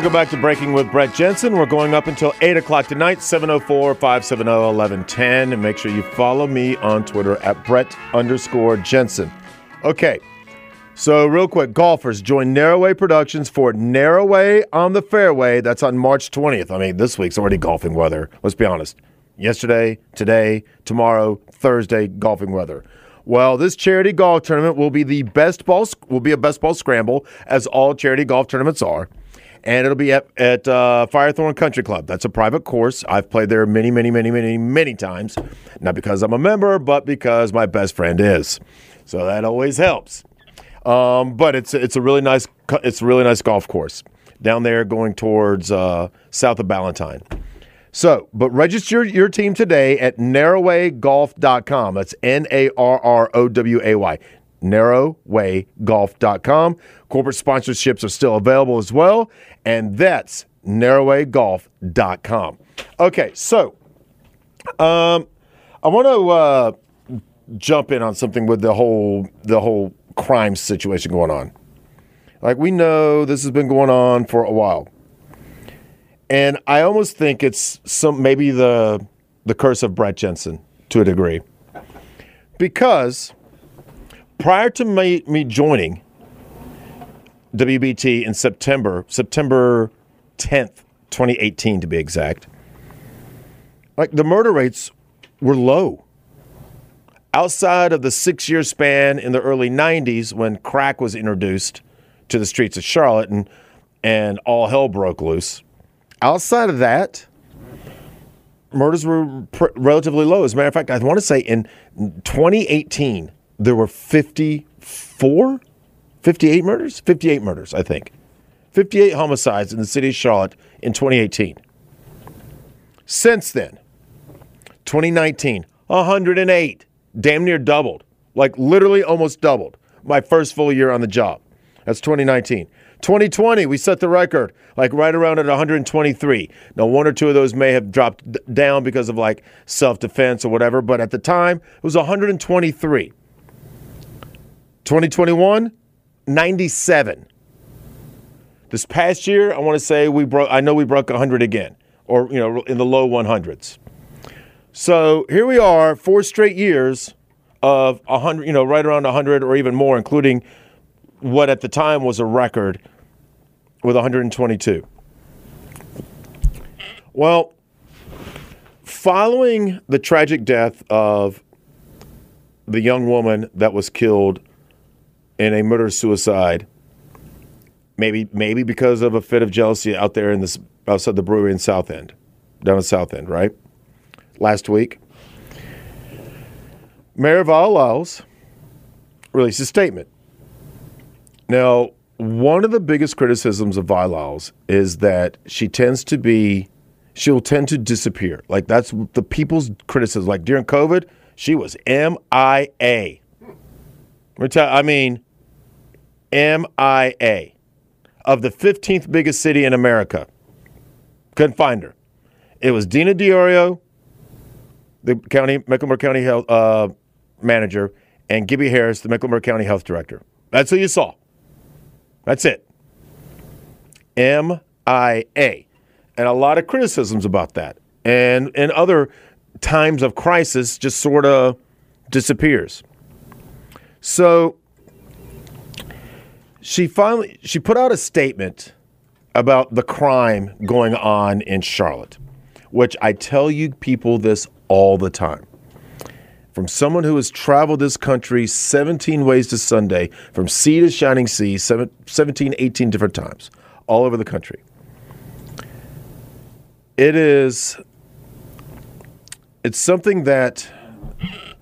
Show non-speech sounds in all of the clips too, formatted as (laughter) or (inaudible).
Welcome back to Breaking with Brett Jensen. We're going up until 8 o'clock tonight, 704 570 1110. And make sure you follow me on Twitter at Brett underscore Jensen. Okay, so real quick golfers join Narroway Productions for Narroway on the Fairway. That's on March 20th. I mean, this week's already golfing weather. Let's be honest. Yesterday, today, tomorrow, Thursday, golfing weather. Well, this charity golf tournament will be the best ball will be a best ball scramble, as all charity golf tournaments are and it'll be at, at uh, Firethorne Country Club. That's a private course. I've played there many, many, many, many, many times. Not because I'm a member, but because my best friend is. So that always helps. Um, but it's it's a really nice it's a really nice golf course down there going towards uh, south of Ballantyne. So, but register your team today at narrowaygolf.com. That's N A R R O W A Y narrowaygolf.com. Corporate sponsorships are still available as well, and that's narrowaygolf.com. Okay, so um, I want to uh, jump in on something with the whole the whole crime situation going on. Like we know this has been going on for a while. And I almost think it's some maybe the the curse of Brett Jensen to a degree. Because prior to me, me joining WBT in September, September 10th, 2018 to be exact, like the murder rates were low. Outside of the six year span in the early 90s when crack was introduced to the streets of Charlotte and, and all hell broke loose, outside of that, murders were pr- relatively low. As a matter of fact, I want to say in 2018, there were 54, 58 murders? 58 murders, I think. 58 homicides in the city of Charlotte in 2018. Since then, 2019, 108, damn near doubled, like literally almost doubled. My first full year on the job. That's 2019. 2020, we set the record, like right around at 123. Now, one or two of those may have dropped down because of like self defense or whatever, but at the time, it was 123. 2021, 97. This past year, I want to say we broke, I know we broke 100 again, or, you know, in the low 100s. So here we are, four straight years of 100, you know, right around 100 or even more, including what at the time was a record with 122. Well, following the tragic death of the young woman that was killed in a murder suicide, maybe maybe because of a fit of jealousy out there in this outside the brewery in South End, down in South End, right? Last week, Mayor Vi Lyles released a statement. Now, one of the biggest criticisms of Vi is that she tends to be, she'll tend to disappear. Like that's the people's criticism. Like during COVID, she was MIA. I mean, MIA of the 15th biggest city in America. Couldn't find her. It was Dena Diorio, the county Mecklenburg County health uh, manager, and Gibbie Harris, the Mecklenburg County health director. That's who you saw. That's it. MIA. And a lot of criticisms about that. And in other times of crisis, just sort of disappears. So she finally she put out a statement about the crime going on in Charlotte, which I tell you people this all the time. From someone who has traveled this country 17 ways to Sunday, from sea to shining sea, 17, 18 different times, all over the country. It is it's something that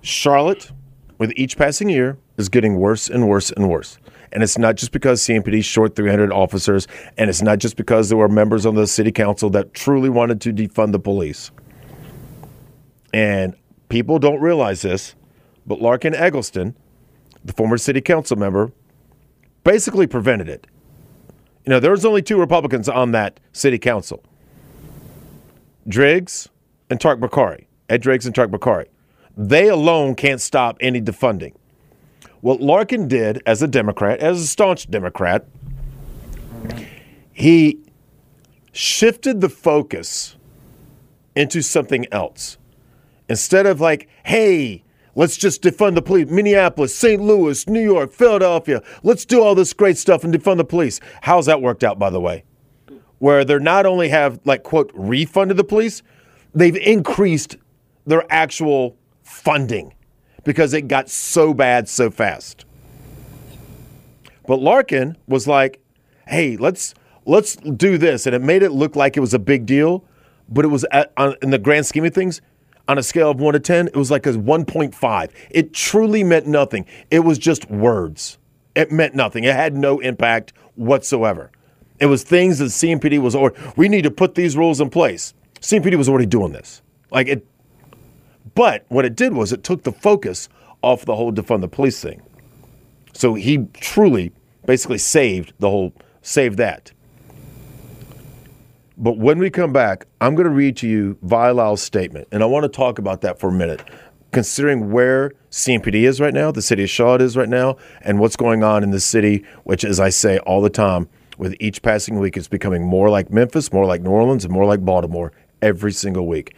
Charlotte, with each passing year, is getting worse and worse and worse. And it's not just because CMPD short 300 officers, and it's not just because there were members on the city council that truly wanted to defund the police. And people don't realize this, but Larken Egleston, the former city council member, basically prevented it. You know, there was only two Republicans on that city council Driggs and Tariq Bokhari. Ed Driggs and Tariq Bokhari. They alone can't stop any defunding. What Larken did as a Democrat, as a staunch Democrat, he shifted the focus into something else. Instead of like, hey, let's just defund the police, Minneapolis, St. Louis, New York, Philadelphia, let's do all this great stuff and defund the police. How's that worked out, by the way? Where they're not only have, like, quote, refunded the police, they've increased their actual funding because it got so bad so fast. But Larken was like, "Hey, let's let's do this," and it made it look like it was a big deal, but it was at, on, in the grand scheme of things. On a scale of one to ten, it was like a 1.5. It truly meant nothing. It was just words. It meant nothing. It had no impact whatsoever. It was things that CMPD was, or we need to put these rules in place. CMPD was already doing this. Like it, but what it did was it took the focus off the whole defund the police thing. So he truly basically saved the whole saved that. But when we come back, I'm going to read to you Vi statement, and I want to talk about that for a minute, considering where CMPD is right now, the city of Charlotte is right now, and what's going on in the city, which, as I say all the time, with each passing week, it's becoming more like Memphis, more like New Orleans, and more like Baltimore every single week.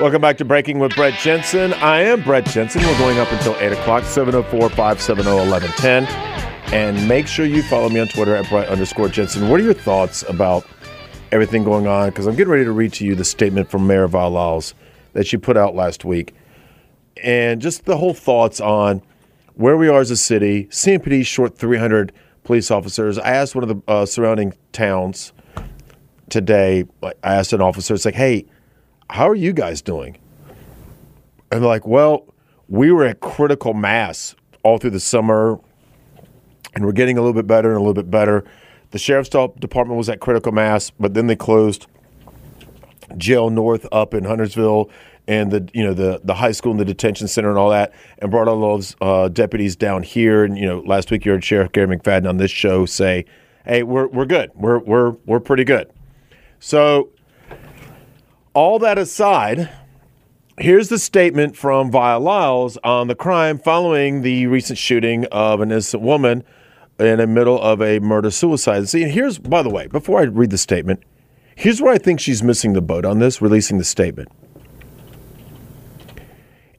Welcome back to Breaking with Brett Jensen. I am Brett Jensen. We're going up until 8 o'clock, 704 570 1110. And make sure you follow me on Twitter at Brett underscore Jensen. What are your thoughts about everything going on? Because I'm getting ready to read to you the statement from Mayor Vi Lyles that she put out last week. And just the whole thoughts on where we are as a city. CMPD short 300 police officers. I asked one of the uh, surrounding towns today, I asked an officer, it's like, hey, how are you guys doing? And like, well, we were at critical mass all through the summer, and we're getting a little bit better and a little bit better. The sheriff's department was at critical mass, but then they closed jail north up in Huntersville and the you know the the high school and the detention center and all that, and brought all those uh, deputies down here. And you know, last week you heard Sheriff Garry McFadden on this show say, "Hey, we're we're good. We're we're we're pretty good." So all that aside, here's the statement from Vi Lyles on the crime following the recent shooting of an innocent woman in the middle of a murder suicide. See, here's, by the way, before I read the statement, here's where I think she's missing the boat on this, releasing the statement.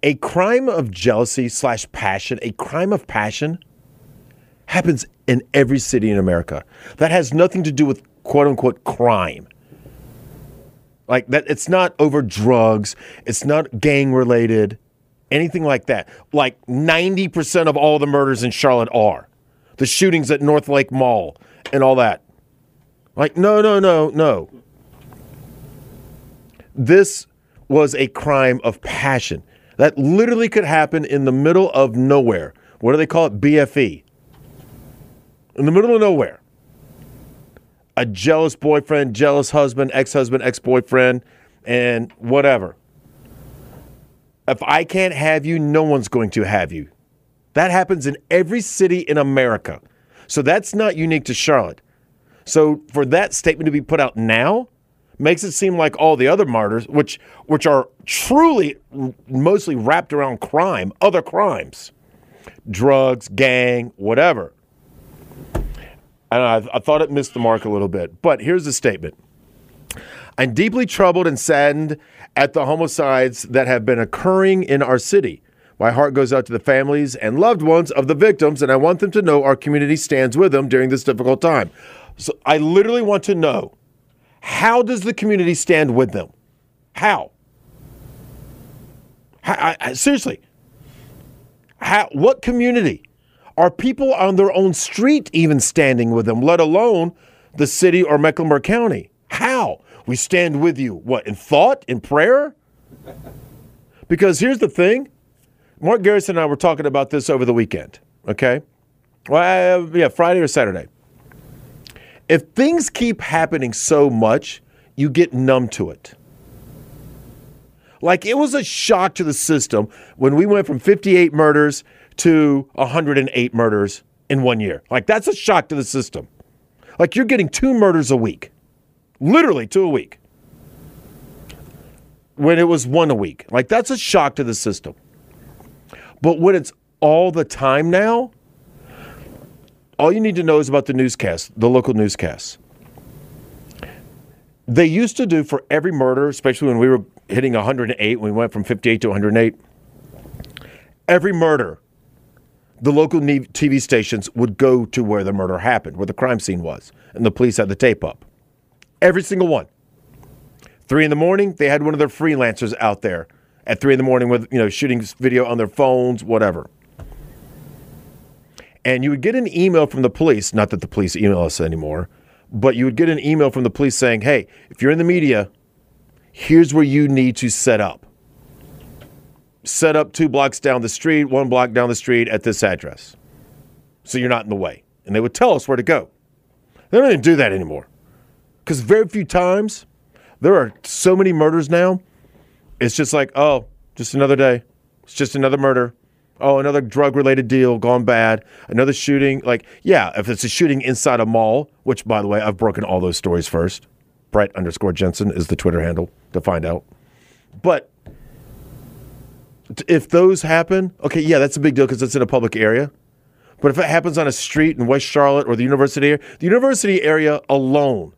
A crime of jealousy slash passion, a crime of passion happens in every city in America. That has nothing to do with quote unquote crime. Like that, it's not over drugs. It's not gang related, anything like that. Like 90% of all the murders in Charlotte are. The shootings at North Lake Mall and all that. Like, no, no, no, no. This was a crime of passion that literally could happen in the middle of nowhere. What do they call it? BFE. In the middle of nowhere a jealous boyfriend, jealous husband, ex husband, ex boyfriend, and whatever. If I can't have you, no one's going to have you. That happens in every city in America. So that's not unique to Charlotte. So for that statement to be put out now makes it seem like all the other martyrs, which which are truly mostly wrapped around crime, other crimes, drugs, gang, whatever. And I, I thought it missed the mark a little bit. But here's the statement. I'm deeply troubled and saddened at the homicides that have been occurring in our city. My heart goes out to the families and loved ones of the victims, and I want them to know our community stands with them during this difficult time. So I literally want to know how does the community stand with them? How? how I, I, seriously, how, what community? Are people on their own street even standing with them, let alone the city or Mecklenburg County? How? We stand with you. What, in thought, in prayer? Because here's the thing Mark Garrison and I were talking about this over the weekend, okay? Well, uh, yeah, Friday or Saturday. If things keep happening so much, you get numb to it. Like it was a shock to the system when we went from 58 murders to 108 murders in one year. Like that's a shock to the system. Like you're getting two murders a week, literally two a week, when it was one a week. Like that's a shock to the system. But when it's all the time now, all you need to know is about the newscast, the local newscasts. They used to do for every murder, especially when we were hitting 108, when we went from 58 to 108, every murder, the local TV stations would go to where the murder happened, where the crime scene was, and the police had the tape up. Every single one. Three in the morning, they had one of their freelancers out there at three in the morning with, you know, shooting video on their phones, whatever. And you would get an email from the police, not that the police email us anymore, but you would get an email from the police saying, hey, if you're in the media, here's where you need to set up set up two blocks down the street, one block down the street at this address. So you're not in the way. And they would tell us where to go. They don't even do that anymore. Because very few times, there are so many murders now, it's just like, oh, just another day. It's just another murder. Oh, another drug related deal gone bad. Another shooting. Like, yeah, if it's a shooting inside a mall, which, by the way, I've broken all those stories first. Brett underscore Jensen is the Twitter handle to find out. But if those happen, okay, yeah, that's a big deal because it's in a public area. But if it happens on a street in West Charlotte or the university area, the university area alone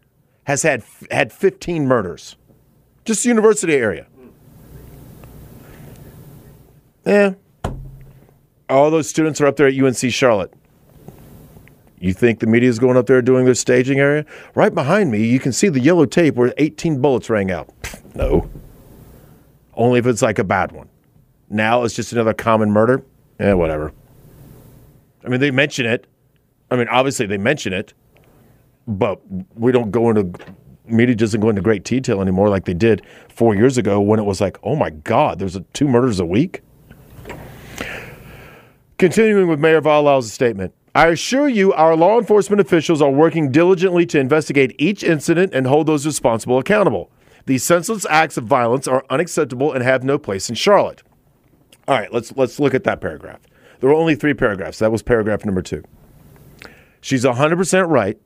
has had had 15 murders. Just the university area. Yeah. All those students are up there at UNC Charlotte. You think the media is going up there doing their staging area? Right behind me, you can see the yellow tape where 18 bullets rang out. no. Only if it's like a bad one. Now it's just another common murder. Yeah, whatever. I mean, they mention it. I mean, obviously they mention it, but we don't go into media doesn't go into great detail anymore like they did four years ago when it was like, oh my God, there's a, two murders a week. Continuing with Mayor Vi Lyles' statement. I assure you, our law enforcement officials are working diligently to investigate each incident and hold those responsible accountable. These senseless acts of violence are unacceptable and have no place in Charlotte. All right, let's let's look at that paragraph. There were only three paragraphs. That was paragraph number two. She's 100% right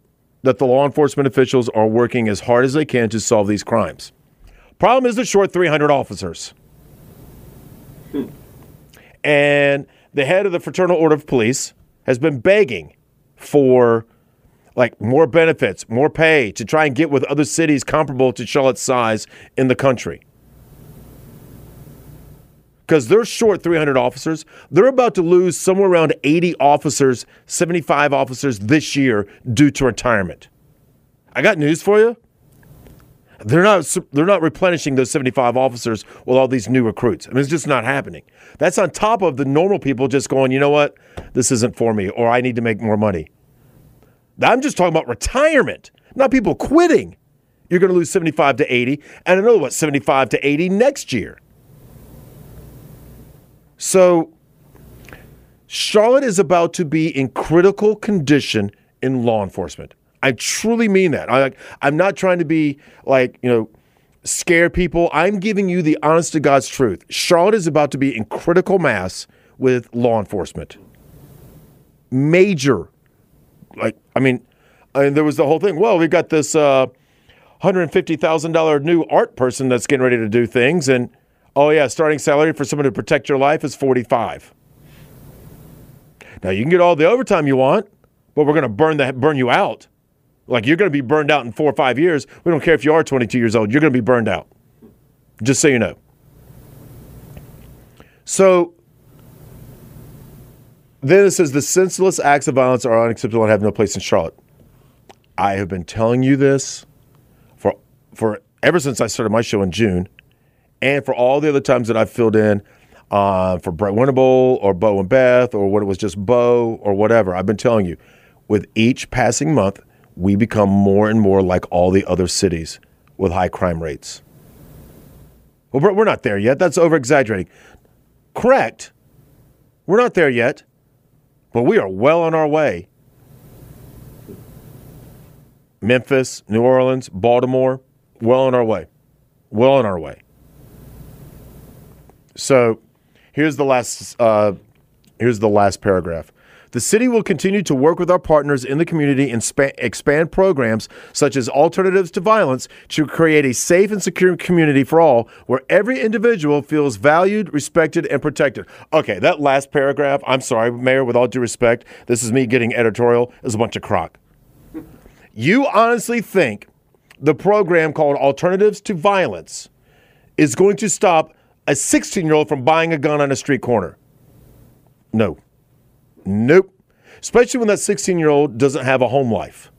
that the law enforcement officials are working as hard as they can to solve these crimes. Problem is, they're short 300 officers. Hmm. And the head of the Fraternal Order of Police has been begging for like more benefits, more pay to try and get with other cities comparable to Charlotte's size in the country because they're short 300 officers. They're about to lose somewhere around 80 officers, 75 officers this year due to retirement. I got news for you. They're not they're not replenishing those 75 officers with all these new recruits. I mean, it's just not happening. That's on top of the normal people just going, you know what, this isn't for me, or I need to make more money. I'm just talking about retirement, not people quitting. You're going to lose 75 to 80, and another what, 75 to 80 next year. So, Charlotte is about to be in critical condition in law enforcement. I truly mean that. I, I'm not trying to be like, you know, scare people. I'm giving you the honest to God's truth. Charlotte is about to be in critical mass with law enforcement. Major. Like, I mean, and there was the whole thing. Well, we've got this uh, $150,000 new art person that's getting ready to do things. And oh, yeah, starting salary for someone to protect your life is 45 Now, you can get all the overtime you want, but we're going to burn, the, burn you out. Like, you're going to be burned out in four or five years. We don't care if you are 22 years old, you're going to be burned out. Just so you know. So, then it says the senseless acts of violence are unacceptable and have no place in Charlotte. I have been telling you this for for ever since I started my show in June, and for all the other times that I've filled in uh, for Brett Winterble or Bo and Beth or when it was just Bo or whatever. I've been telling you, with each passing month, we become more and more like all the other cities with high crime rates. Well, we're not there yet. That's over exaggerating. Correct. We're not there yet, but we are well on our way. Memphis, New Orleans, Baltimore, well on our way. Well on our way. So here's the last uh, here's the last paragraph. The city will continue to work with our partners in the community and expand programs such as Alternatives to Violence to create a safe and secure community for all where every individual feels valued, respected, and protected. Okay, that last paragraph, I'm sorry, Mayor, with all due respect, this is me getting editorial, is a bunch of crock. You honestly think the program called Alternatives to Violence is going to stop a 16 year old from buying a gun on a street corner? No. Nope. Especially when that 16 year old doesn't have a home life.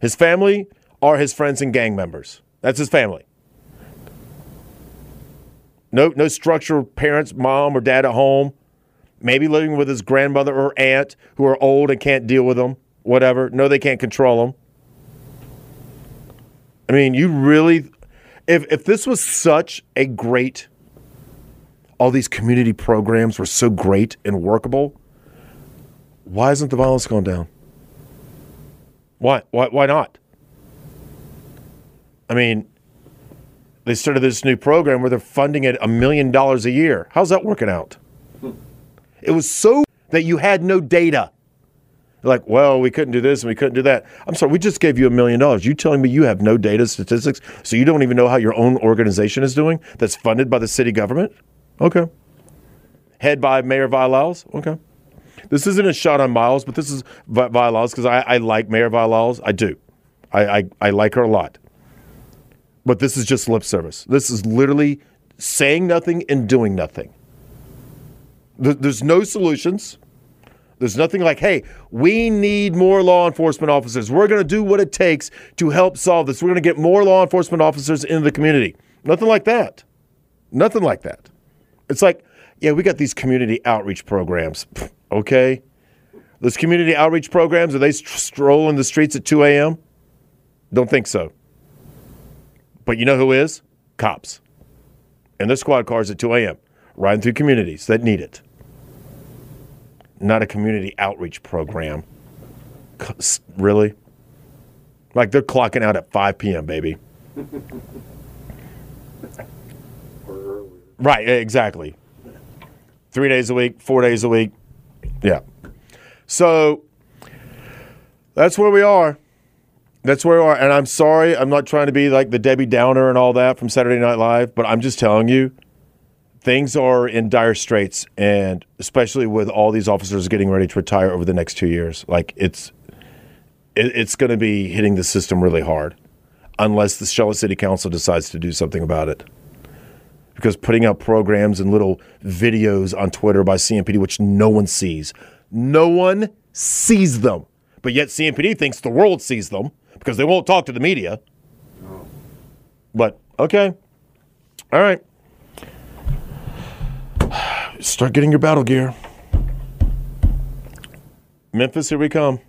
His family are his friends and gang members. That's his family. No, no structure, parents, mom or dad at home. Maybe living with his grandmother or aunt who are old and can't deal with him, whatever. No, they can't control him. I mean, you really, if, if this was such a great, all these community programs were so great and workable, why isn't the violence going down? Why? Why? Why not? I mean, they started this new program where they're funding it a million dollars a year. How's that working out? Hmm. It was so that you had no data. Like, well, we couldn't do this and we couldn't do that. I'm sorry, we just gave you a million dollars. You telling me you have no data statistics, so you don't even know how your own organization is doing that's funded by the city government? Okay. Head by Mayor Vi Lyles? Okay. This isn't a shot on Miles, but this is Vi Lyles because I, I, like Mayor Vi Lyles. I do. I, I, I like her a lot. But this is just lip service. This is literally saying nothing and doing nothing. There's no solutions. There's nothing like, hey, we need more law enforcement officers. We're going to do what it takes to help solve this. We're going to get more law enforcement officers into the community. Nothing like that. Nothing like that. It's like, yeah, we got these community outreach programs. Okay. Those community outreach programs, are they strolling the streets at 2 a.m.? Don't think so. But you know who is? Cops. And their squad cars at 2 a.m., riding through communities that need it not a community outreach program. Really? Like they're clocking out at 5 p.m., baby. (laughs) right, exactly. Three days a week, four days a week. Yeah. So that's where we are. That's where we are. And I'm sorry, I'm not trying to be like the Debbie Downer and all that from Saturday Night Live, but I'm just telling you things are in dire straits, and especially with all these officers getting ready to retire over the next two years, like it's it, it's going to be hitting the system really hard, unless the Charlotte City Council decides to do something about it. Because putting out programs and little videos on Twitter by CMPD, which no one sees, no one sees them, but yet CMPD thinks the world sees them because they won't talk to the media. But okay, all right. (sighs) Start getting your battle gear. Memphis, here we come.